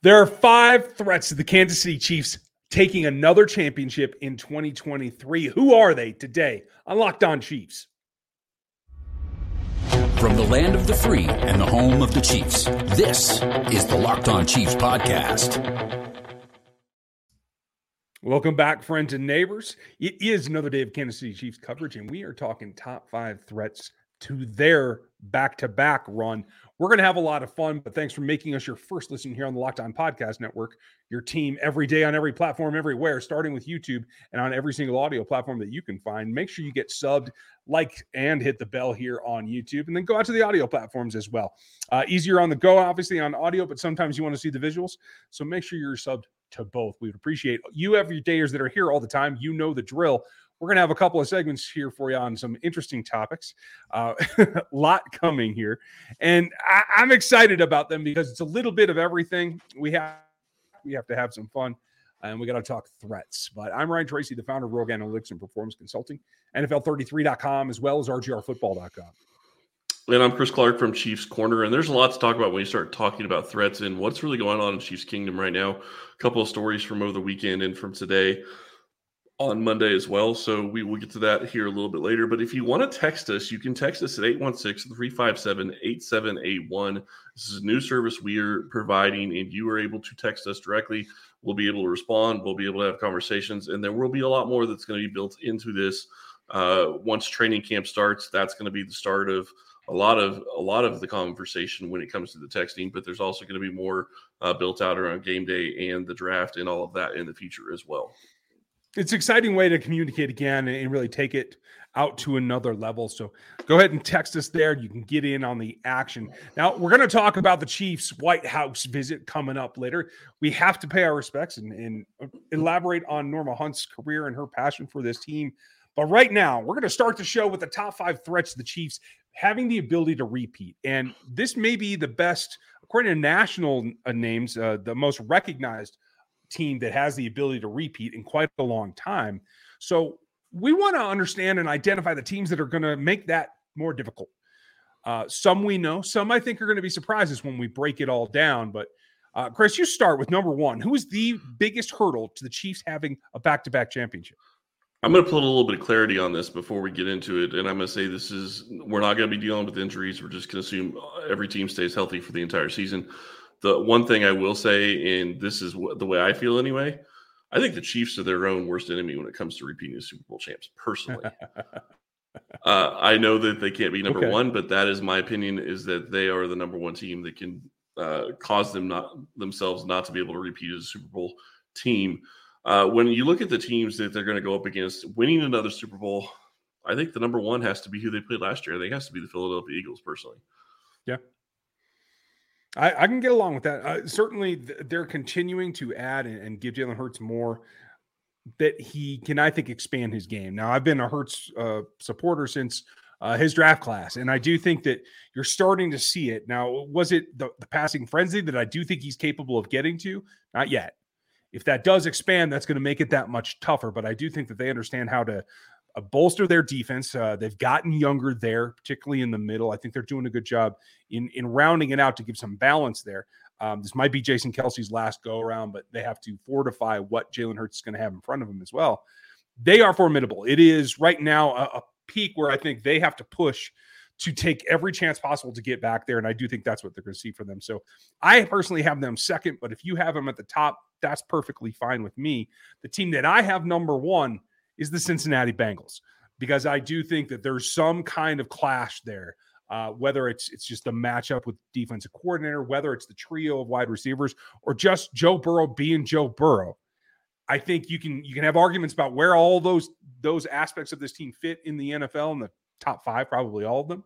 There are five threats to the Kansas City Chiefs taking another championship in 2023. Who are they today on Locked On Chiefs? From the land of the free and the home of the Chiefs, this is the Locked On Chiefs podcast. Welcome back, friends and neighbors. It is another day of Kansas City Chiefs coverage, and we are talking top five threats to their back to back run. We're going to have a lot of fun, but thanks for making us your first listen here on the Locked On Podcast Network, your team every day on every platform, everywhere, starting with YouTube and on every single audio platform that you can find. Make sure you get subbed, like, and hit the bell here on YouTube, and then go out to the audio platforms as well. Uh, easier on the go, obviously, on audio, but sometimes you want to see the visuals. So make sure you're subbed to both. We would appreciate you every dayers that are here all the time. You know the drill. We're going to have a couple of segments here for you on some interesting topics. A uh, lot coming here. And I, am excited about them because it's a little bit of everything. We have we have to have some fun and we got to talk threats. But I'm Ryan Tracy, the founder of Rogue Analytics and Performance Consulting, NFL33.com, as well as RGRFootball.com. And I'm Chris Clark from Chiefs Corner. And there's a lot to talk about when you start talking about threats and what's really going on in Chiefs Kingdom right now. A couple of stories from over the weekend and from today on Monday as well. So we will get to that here a little bit later. But if you want to text us, you can text us at 816 357 8781. This is a new service we are providing, and you are able to text us directly. We'll be able to respond, we'll be able to have conversations, and there will be a lot more that's going to be built into this uh, once training camp starts. That's going to be the start of a lot of a lot of the conversation when it comes to the texting, but there's also going to be more uh, built out around game day and the draft and all of that in the future as well it's an exciting way to communicate again and really take it out to another level. So go ahead and text us there. You can get in on the action. Now, we're going to talk about the Chiefs' White House visit coming up later. We have to pay our respects and, and elaborate on Norma Hunt's career and her passion for this team. But right now, we're going to start the show with the top five threats the Chiefs having the ability to repeat. And this may be the best, according to national uh, names, uh, the most recognized team that has the ability to repeat in quite a long time. So we want to understand and identify the teams that are going to make that more difficult. Uh, some we know, some I think are going to be surprises when we break it all down. But uh, Chris, you start with number one. Who is the biggest hurdle to the Chiefs having a back to back championship? I'm going to put a little bit of clarity on this before we get into it. And I'm going to say this is, we're not going to be dealing with injuries. We're just going to assume every team stays healthy for the entire season. The one thing I will say, and this is the way I feel anyway, I think the Chiefs are their own worst enemy when it comes to repeating the Super Bowl champs. Personally, uh, I know that they can't be number okay. one, but that is my opinion. Is that they are the number one team that can uh, cause them not themselves not to be able to repeat as a Super Bowl team. Uh, when you look at the teams that they're going to go up against, winning another Super Bowl, I think the number one has to be who they played last year. I think it has to be the Philadelphia Eagles, personally. Yeah, I, I can get along with that. Uh, certainly, th- they're continuing to add and, and give Jalen Hurts more that he can, I think, expand his game. Now, I've been a Hurts uh, supporter since uh, his draft class, and I do think that you're starting to see it. Now, was it the, the passing frenzy that I do think he's capable of getting to? Not yet. If that does expand, that's going to make it that much tougher. But I do think that they understand how to uh, bolster their defense. Uh, they've gotten younger there, particularly in the middle. I think they're doing a good job in in rounding it out to give some balance there. Um, this might be Jason Kelce's last go around, but they have to fortify what Jalen Hurts is going to have in front of him as well. They are formidable. It is right now a, a peak where I think they have to push to take every chance possible to get back there. And I do think that's what they're going to see for them. So I personally have them second, but if you have them at the top, that's perfectly fine with me. The team that I have number one is the Cincinnati Bengals because I do think that there's some kind of clash there. Uh, whether it's it's just a matchup with defensive coordinator, whether it's the trio of wide receivers, or just Joe Burrow being Joe Burrow, I think you can you can have arguments about where all those those aspects of this team fit in the NFL in the top five, probably all of them.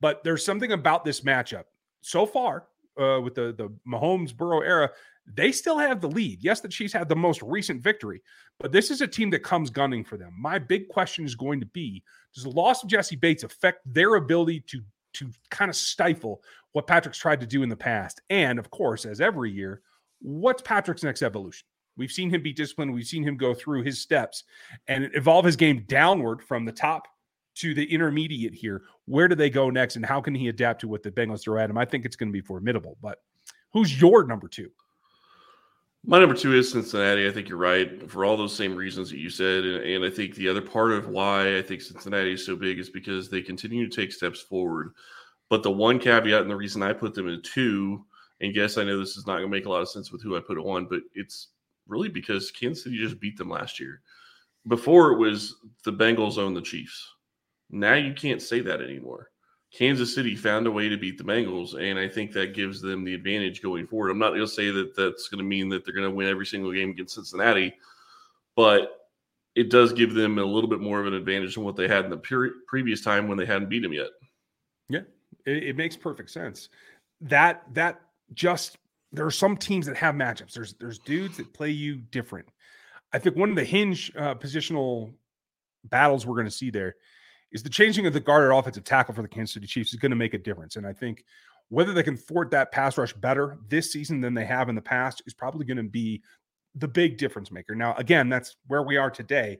But there's something about this matchup so far uh, with the the Mahomes Burrow era they still have the lead. Yes, the Chiefs had the most recent victory, but this is a team that comes gunning for them. My big question is going to be does the loss of Jessie Bates affect their ability to to kind of stifle what Patrick's tried to do in the past? And of course, as every year, what's Patrick's next evolution? We've seen him be disciplined. We've seen him go through his steps and evolve his game downward from the top to the intermediate here. Where do they go next, and how can he adapt to what the Bengals throw at him? I think it's going to be formidable. But who's your number two? My number two is Cincinnati. I think you're right for all those same reasons that you said. And, and, I think the other part of why I think Cincinnati is so big is because they continue to take steps forward. But the one caveat and the reason I put them in two, and guess I know this is not going to make a lot of sense with who I put it on, but it's really because Kansas City just beat them last year. Before it was the Bengals own the Chiefs. Now you can't say that anymore. Kansas City found a way to beat the Bengals, and I think that gives them the advantage going forward. I'm not going to say that that's going to mean that they're going to win every single game against Cincinnati, but it does give them a little bit more of an advantage than what they had in the pre- previous time when they hadn't beat them yet. Yeah, it, it makes perfect sense. That that just there are some teams that have matchups. There's there's dudes that play you different. I think one of the hinge uh, positional battles we're going to see there is the changing of the guarded offensive tackle for the Kansas City Chiefs is going to make a difference. And I think whether they can thwart that pass rush better this season than they have in the past is probably going to be the big difference maker. Now, again, that's where we are today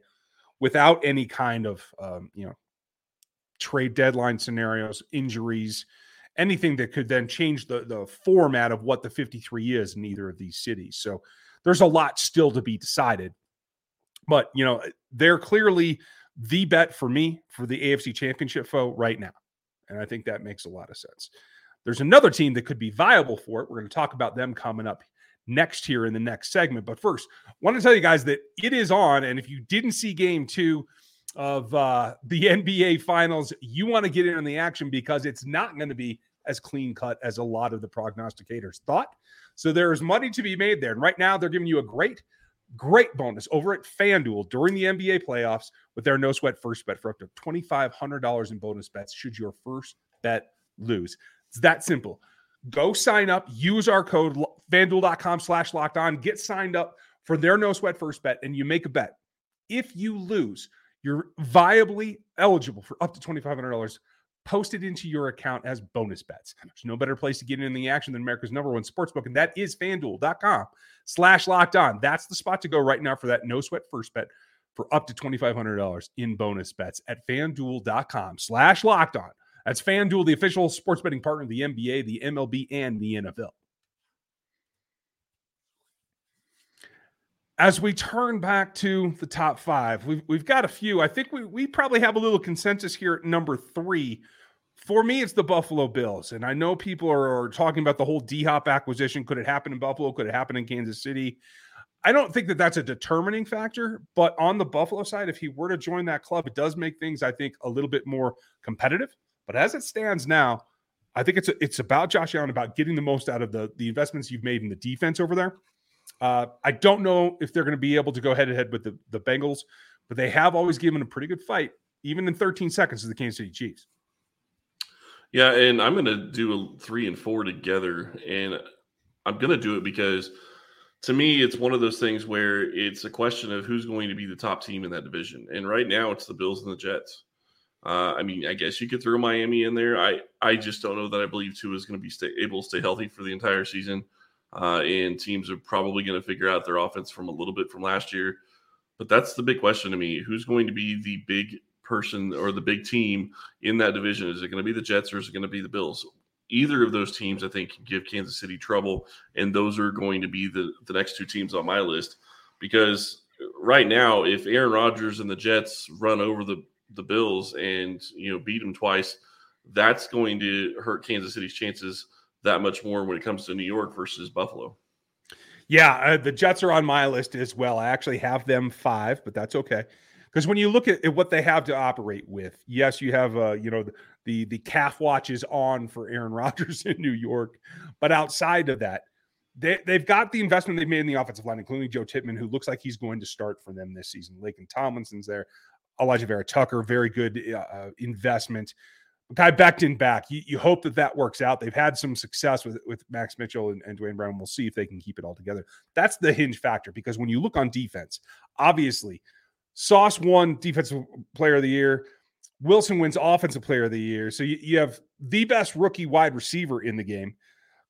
without any kind of, um, you know, trade deadline scenarios, injuries, anything that could then change the, the format of what the 53 is in either of these cities. So there's a lot still to be decided. But, you know, they're clearly – the bet for me for the AFC championship foe right now. And I think that makes a lot of sense. There's another team that could be viable for it. We're going to talk about them coming up next here in the next segment. But first, I want to tell you guys that it is on. And if you didn't see game two of uh, the NBA finals, you want to get in on the action because it's not going to be as clean cut as a lot of the prognosticators thought. So there's money to be made there. And right now, they're giving you a great Great bonus over at FanDuel during the NBA playoffs with their no sweat first bet for up to $2,500 in bonus bets should your first bet lose. It's that simple. Go sign up, use our code fanduel.com slash locked on, get signed up for their no sweat first bet, and you make a bet. If you lose, you're viably eligible for up to $2,500 posted into your account as bonus bets. There's no better place to get in the action than America's number one sportsbook, and that is fanduel.com slash locked on. That's the spot to go right now for that no sweat first bet for up to $2,500 in bonus bets at fanduel.com slash locked on. That's FanDuel, the official sports betting partner of the NBA, the MLB, and the NFL. As we turn back to the top five, we've, we've got a few. I think we, we probably have a little consensus here at number three. For me, it's the Buffalo Bills. And I know people are, are talking about the whole D Hop acquisition. Could it happen in Buffalo? Could it happen in Kansas City? I don't think that that's a determining factor. But on the Buffalo side, if he were to join that club, it does make things, I think, a little bit more competitive. But as it stands now, I think it's a, it's about Josh Allen, about getting the most out of the the investments you've made in the defense over there. Uh, I don't know if they're going to be able to go head to head with the, the Bengals, but they have always given a pretty good fight, even in 13 seconds, to the Kansas City Chiefs. Yeah, and I'm to do a three and four together, and I'm to do it because to me, it's one of those things where it's a question of who's going to be the top team in that division. And right now, it's the Bills and the Jets. Uh, I mean, I guess you could throw Miami in there. I I just don't know that I believe Tua is going to be stay, able to stay healthy for the entire season. Uh, and teams are probably going to figure out their offense from a little bit from last year. But that's the big question to me. Who's going to be the big person or the big team in that division? Is it going to be the Jets or is it going to be the Bills? Either of those teams, I think, can give Kansas City trouble. And those are going to be the, the next two teams on my list. Because right now, if Aaron Rodgers and the Jets run over the, the Bills and, you know, beat them twice, that's going to hurt Kansas City's chances – that much more when it comes to New York versus Buffalo. Yeah, uh, the Jets are on my list as well. I actually have them five, but that's okay. Because when you look at, at, what they have to operate with, yes, you have uh, you know the, the the calf watch is on for Aaron Rodgers in New York, but outside of that, they they've got the investment they've made in the offensive line, including Joe Tippmann, who looks like he's going to start for them this season. Laken Tomlinson's there, Elijah Vera-Tucker, very good uh, uh investment. Kai Becton back. You, you, hope that that works out. They've had some success with with Max Mitchell and, and Duane Brown. We'll see if they can keep it all together. That's the hinge factor because when you look on defense, obviously, Sauce won Defensive Player of the Year. Wilson wins Offensive Player of the Year. So you, you have the best rookie wide receiver in the game,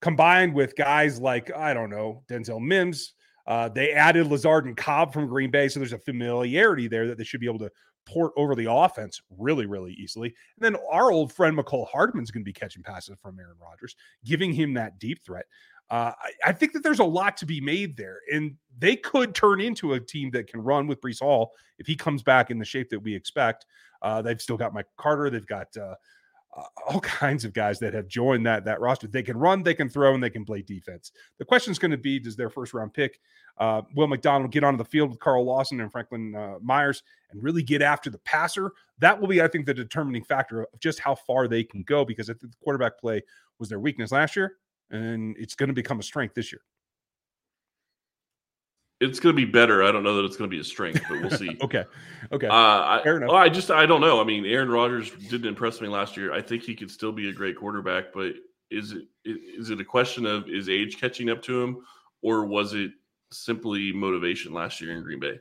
combined with guys like I don't know Denzel Mims. Uh, they added Lazard and Cobb from Green Bay, so there's a familiarity there that they should be able to port over the offense really, really easily. And then our old friend Mecole Hardman's going to be catching passes from Aaron Rodgers, giving him that deep threat. Uh, I, I, think that there's a lot to be made there, and they could turn into a team that can run with Breece Hall if he comes back in the shape that we expect. Uh, they've still got Mike Carter. They've got uh, uh, all kinds of guys that have joined that that roster. They can run, they can throw, and they can play defense. The question is going to be: Does their first round pick, uh, Will McDonald, get onto the field with Carl Lawson and Franklin uh, Myers and really get after the passer? That will be, I think, the determining factor of just how far they can go. Because I think the quarterback play was their weakness last year, and it's going to become a strength this year it's going to be better. I don't know that it's going to be a strength, but we'll see. okay. Okay. Uh, I, Fair enough. Well, I just, I don't know. I mean, Aaron Rodgers didn't impress me last year. I think he could still be a great quarterback, but is it, is it a question of is age catching up to him or was it simply motivation last year in Green Bay?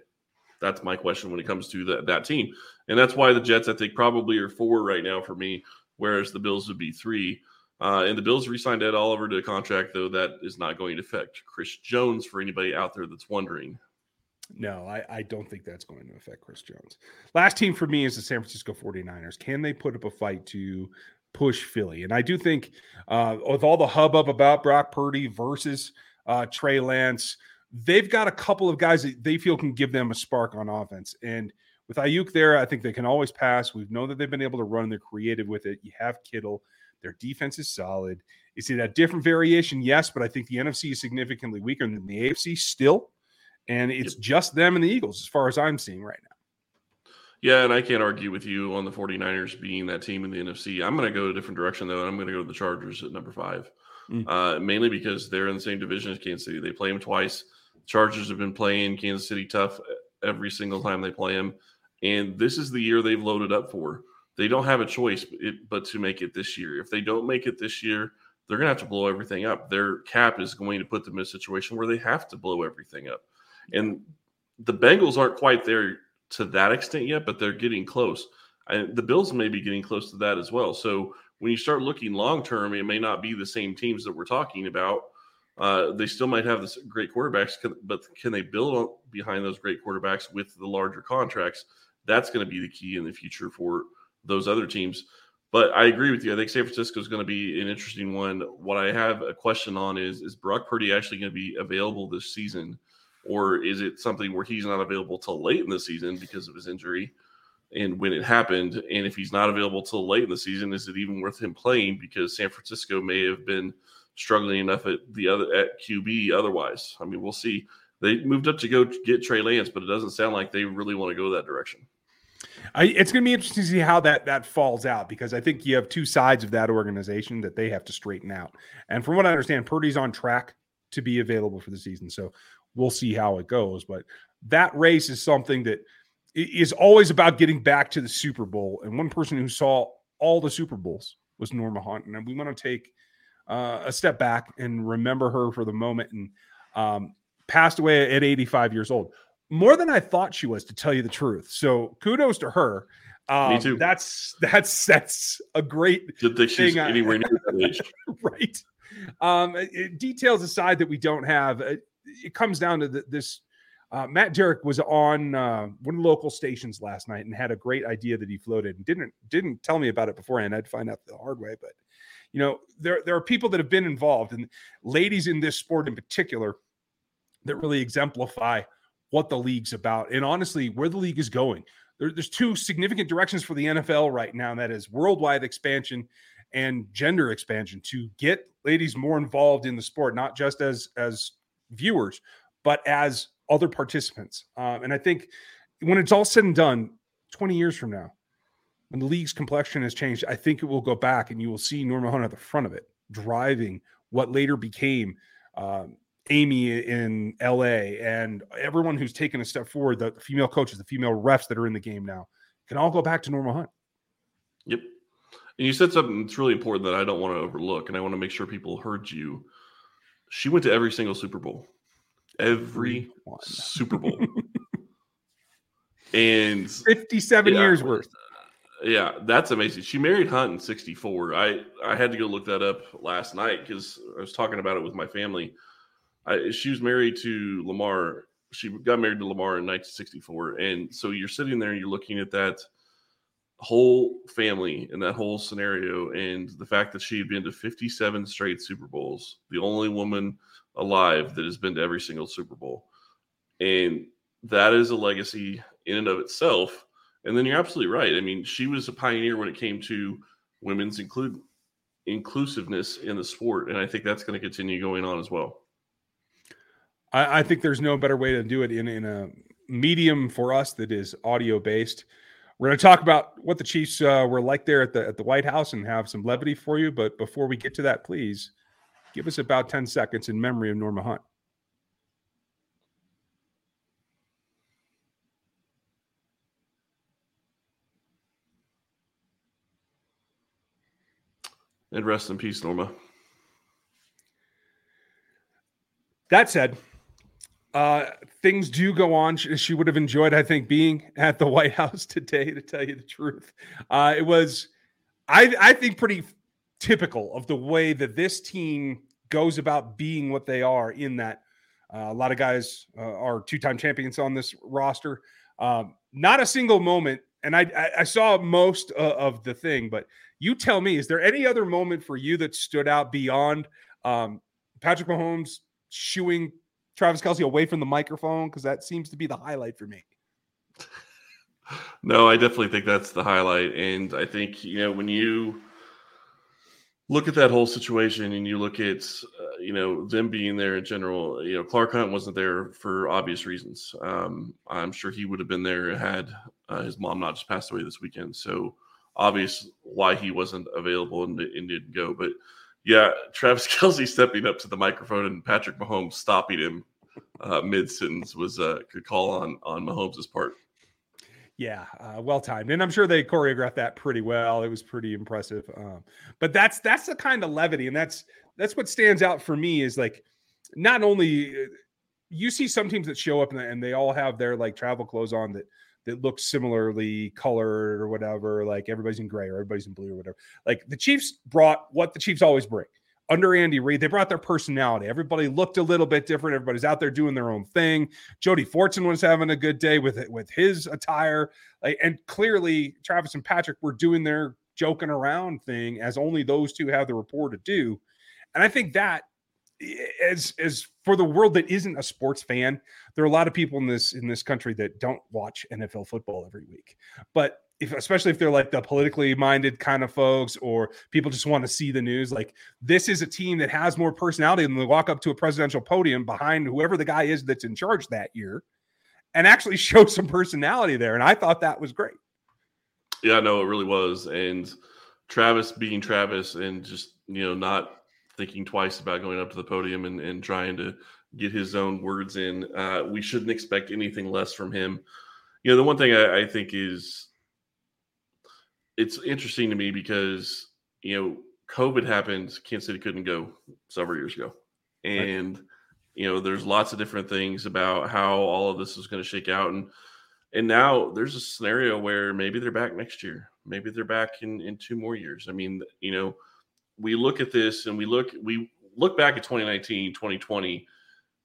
That's my question when it comes to that, that team. And that's why the Jets, I think, probably are four right now for me, whereas the Bills would be three. Uh, and the Bills re-signed Ed Oliver to a contract, though that is not going to affect Chris Jones for anybody out there that's wondering. No, I, I don't think that's going to affect Chris Jones. Last team for me is the San Francisco 49ers. Can they put up a fight to push Philly? And I do think uh, with all the hubbub about Brock Purdy versus uh, Trey Lance, they've got a couple of guys that they feel can give them a spark on offense. And with Aiyuk there, I think they can always pass. We know that they've been able to run. They're creative with it. You have Kittle. Their defense is solid. Is it a different variation? Yes, but I think the NFC is significantly weaker than the AFC still. And it's just them and the Eagles as far as I'm seeing right now. Yeah, and I can't argue with you on the 49ers being that team in the NFC. I'm going to go a different direction, though. and I'm going to go to the Chargers at number five, mm. uh, mainly because they're in the same division as Kansas City. They play them twice. Chargers have been playing Kansas City tough every single time they play them. And this is the year they've loaded up for they don't have a choice but to make it this year. If they don't make it this year, they're going to have to blow everything up. Their cap is going to put them in a situation where they have to blow everything up. And the Bengals aren't quite there to that extent yet, but they're getting close. And the Bills may be getting close to that as well. So when you start looking long term, it may not be the same teams that we're talking about. Uh, they still might have this great quarterbacks, but can they build behind those great quarterbacks with the larger contracts? That's going to be the key in the future for those other teams. But I agree with you. I think San Francisco is going to be an interesting one. What I have a question on is is Brock Purdy actually going to be available this season, or is it something where he's not available till late in the season because of his injury? And when it happened, and if he's not available till late in the season, is it even worth him playing? Because San Francisco may have been struggling enough at the other at QB otherwise. I mean, we'll see. They moved up to go get Trey Lance, but it doesn't sound like they really want to go that direction. I, it's going to be interesting to see how that that falls out because I think you have two sides of that organization that they have to straighten out. And from what I understand, Purdy's on track to be available for the season, so we'll see how it goes. But that race is something that is always about getting back to the Super Bowl. And one person who saw all the Super Bowls was Norma Hunt, and we want to take uh, a step back and remember her for the moment. And um, passed away at 85 years old more than I thought she was, to tell you the truth. So kudos to her. Um, Me too. That's that's that's a great Good thing she's thing anywhere near right. Um, it, details aside that we don't have, it, it comes down to the, this. Uh, Matt Derrick was on uh, one of the local stations last night and had a great idea that he floated and didn't didn't tell me about it beforehand. I'd find out the hard way, but you know there there are people that have been involved and ladies in this sport in particular that really exemplify what the league's about and honestly where the league is going. There, there's two significant directions for the NFL right now, and that is worldwide expansion and gender expansion to get ladies more involved in the sport, not just as as viewers, but as other participants. Um, and I think when it's all said and done, 20 years from now, when the league's complexion has changed, I think it will go back and you will see Norma Hunt at the front of it, driving what later became um, Amy in LA and everyone who's taken a step forward, the female coaches, the female refs that are in the game now, can all go back to Norma Hunt. Yep. And you said something that's really important that I don't want to overlook, and I want to make sure people heard you. She went to every single Super Bowl, every One. Super Bowl, and fifty-seven yeah, years worth. Uh, yeah, that's amazing. She married Hunt in '64. I I had to go look that up last night because I was talking about it with my family I, she was married to Lamar. She got married to Lamar in 1964, and so you're sitting there and you're looking at that. whole family and that whole scenario and the fact that she had been to 57 straight Super Bowls, the only woman alive that has been to every single Super Bowl. And that is a legacy in and of itself. And then you're absolutely right. I mean, she was a pioneer when it came to women's include inclusiveness in the sport. And I think that's going to continue going on as well. I, I think there's no better way to do it in, in a medium for us that is audio based. We're going to talk about what the Chiefs uh, were like there at the at the White House and have some levity for you. But before we get to that, please give us about ten seconds in memory of Norma Hunt. And rest in peace, Norma. That said, uh, things do go on. She, she, would have enjoyed, I think, being at the White House today. To tell you the truth, uh, it was, I, I think, pretty typical of the way that this team goes about being what they are. In that, uh, a lot of guys uh, are two-time champions on this roster. Um, not a single moment, and I, I, I saw most uh, of the thing, but you tell me, is there any other moment for you that stood out beyond um, Patrick Mahomes shooing Travis Kelce away from the microphone? Because that seems to be the highlight for me. No, I definitely think that's the highlight. And I think, you know, when you look at that whole situation and you look at, uh, you know, them being there in general, you know, Clark Hunt wasn't there for obvious reasons. Um, I'm sure he would have been there had uh, his mom not just passed away this weekend. So, obvious why he wasn't available and, and didn't go. But yeah, Travis Kelce stepping up to the microphone and Patrick Mahomes stopping him uh, mid sentence was a good call on on Mahomes' part. Yeah, uh, well timed, and I'm sure they choreographed that pretty well. It was pretty impressive. Um, but that's that's the kind of levity, and that's that's what stands out for me is like not only uh, you see some teams that show up and they all have their like travel clothes on that that look similarly colored or whatever. Like everybody's in gray or everybody's in blue or whatever. Like the Chiefs brought what the Chiefs always bring under Andy Reid, they brought their personality. Everybody looked a little bit different. Everybody's out there doing their own thing. Jody Fortson was having a good day with it with his attire, like, and clearly Travis and Patrick were doing their joking around thing as only those two have the rapport to do. And I think that eh, as as for the world that isn't a sports fan, there are a lot of people in this in this country that don't watch NFL football every week. But if especially if they're like the politically minded kind of folks or people just want to see the news like this is a team that has more personality than they walk up to a presidential podium behind whoever the guy is that's in charge that year and actually show some personality there and i thought that was great yeah no it really was and travis being travis and just you know not thinking twice about going up to the podium and, and trying to get his own words in. Uh, we shouldn't expect anything less from him. You know the one thing I, I think is it's interesting to me because you know COVID happened, Kansas City couldn't go several years ago, and right. you know there's lots of different things about how all of this is going to shake out, and and now there's a scenario where maybe they're back next year, maybe they're back in in two more years. I mean, you know, we look at this and we look we look back at 2019, 2020.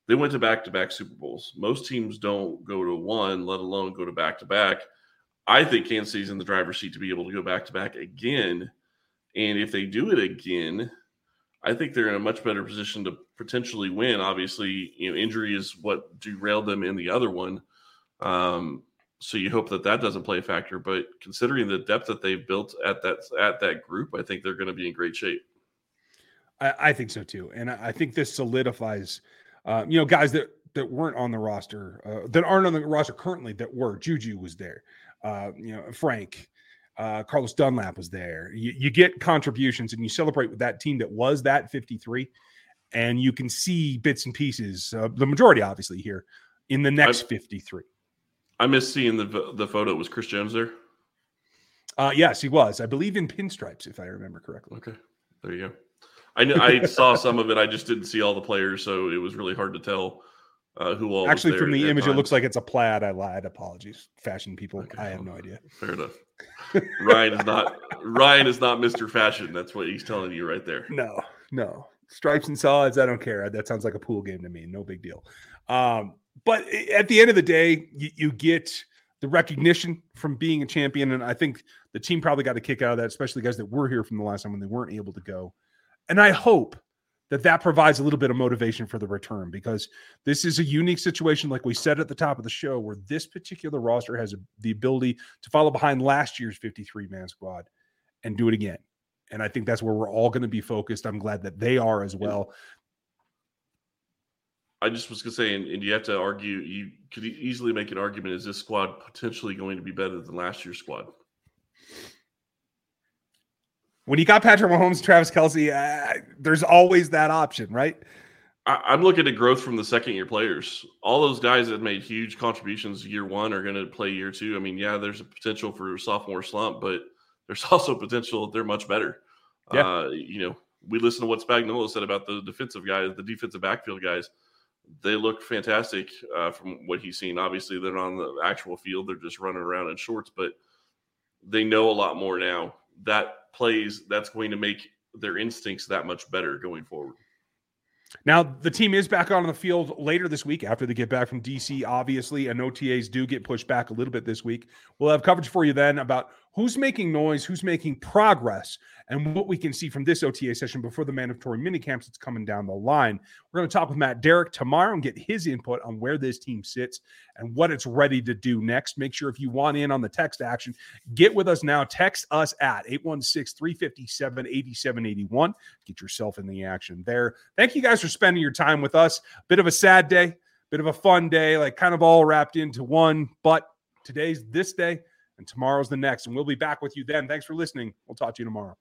They went to back to back Super Bowls. Most teams don't go to one, let alone go to back to back I think Kansas City's in the driver's seat to be able to go back to back again. And if they do it again, I think they're in a much better position to potentially win. Obviously, you know, injury is what derailed them in the other one. Um, so you hope that that doesn't play a factor. But considering the depth that they've built at that at that group, I think they're going to be in great shape. I, I think so too, and I think this solidifies, uh, you know, guys that that weren't on the roster, uh, that aren't on the roster currently, that were. Juju was there uh, you know, Frank, uh, Carlos Dunlap was there. You, you, get contributions and you celebrate with that team that was that 53, and you can see bits and pieces, uh, the majority obviously here in the next I, 53. I miss seeing the the photo. Was Chris Jones there? Uh, yes, he was. I believe in pinstripes, if I remember correctly. Okay, there you go. I knew, I saw some of it. I just didn't see all the players, so it was really hard to tell uh, who all actually from the image time. it looks like it's a plaid i lied apologies fashion people okay, i have no idea fair enough ryan is not ryan is not mr fashion that's what he's telling you right there no no stripes and solids i don't care that sounds like a pool game to me no big deal um, but at the end of the day you, you get the recognition from being a champion. And I think the team probably got a kick out of that, especially guys that were here from the last time when they weren't able to go. And I hope that that provides a little bit of motivation for the return because this is a unique situation like we said at the top of the show where this particular roster has a, the ability to follow behind last year's 53 man squad and do it again and i think that's where we're all going to be focused i'm glad that they are as well I just was going to say, and, and, you have to argue, you could easily make an argument: is this squad potentially going to be better than last year's squad? When you got Patrick Mahomes, Travis Kelce, uh, there's always that option, right? I, am looking at growth from the second year players. All those guys that made huge contributions year one are going to play year two. I mean, yeah, there's a potential for a sophomore slump, but there's also potential they're much better. Yeah. Uh, you know, we listen to what Spagnuolo said about the defensive guys, the defensive backfield guys they look fantastic uh, from what he's seen. Obviously, they're on the actual field; they're just running around in shorts, but they know a lot more now. That plays that's going to make their instincts that much better going forward. Now, the team is back on the field later this week after they get back from DC, obviously, and OTAs do get pushed back a little bit this week. We'll have coverage for you then about who's making noise, who's making progress, and what we can see from this OTA session before the mandatory mini camps that's coming down the line. We're going to talk with Matt Derrick tomorrow and get his input on where this team sits and what it's ready to do next. Make sure if you want in on the text action, get with us now. Text us at 816 357 8781. Get yourself in the action there. Thank you guys for spending your time with us. Bit of a sad day, bit of a fun day, like kind of all wrapped into one, but today's this day and tomorrow's the next. And we'll be back with you then. Thanks for listening. We'll talk to you tomorrow.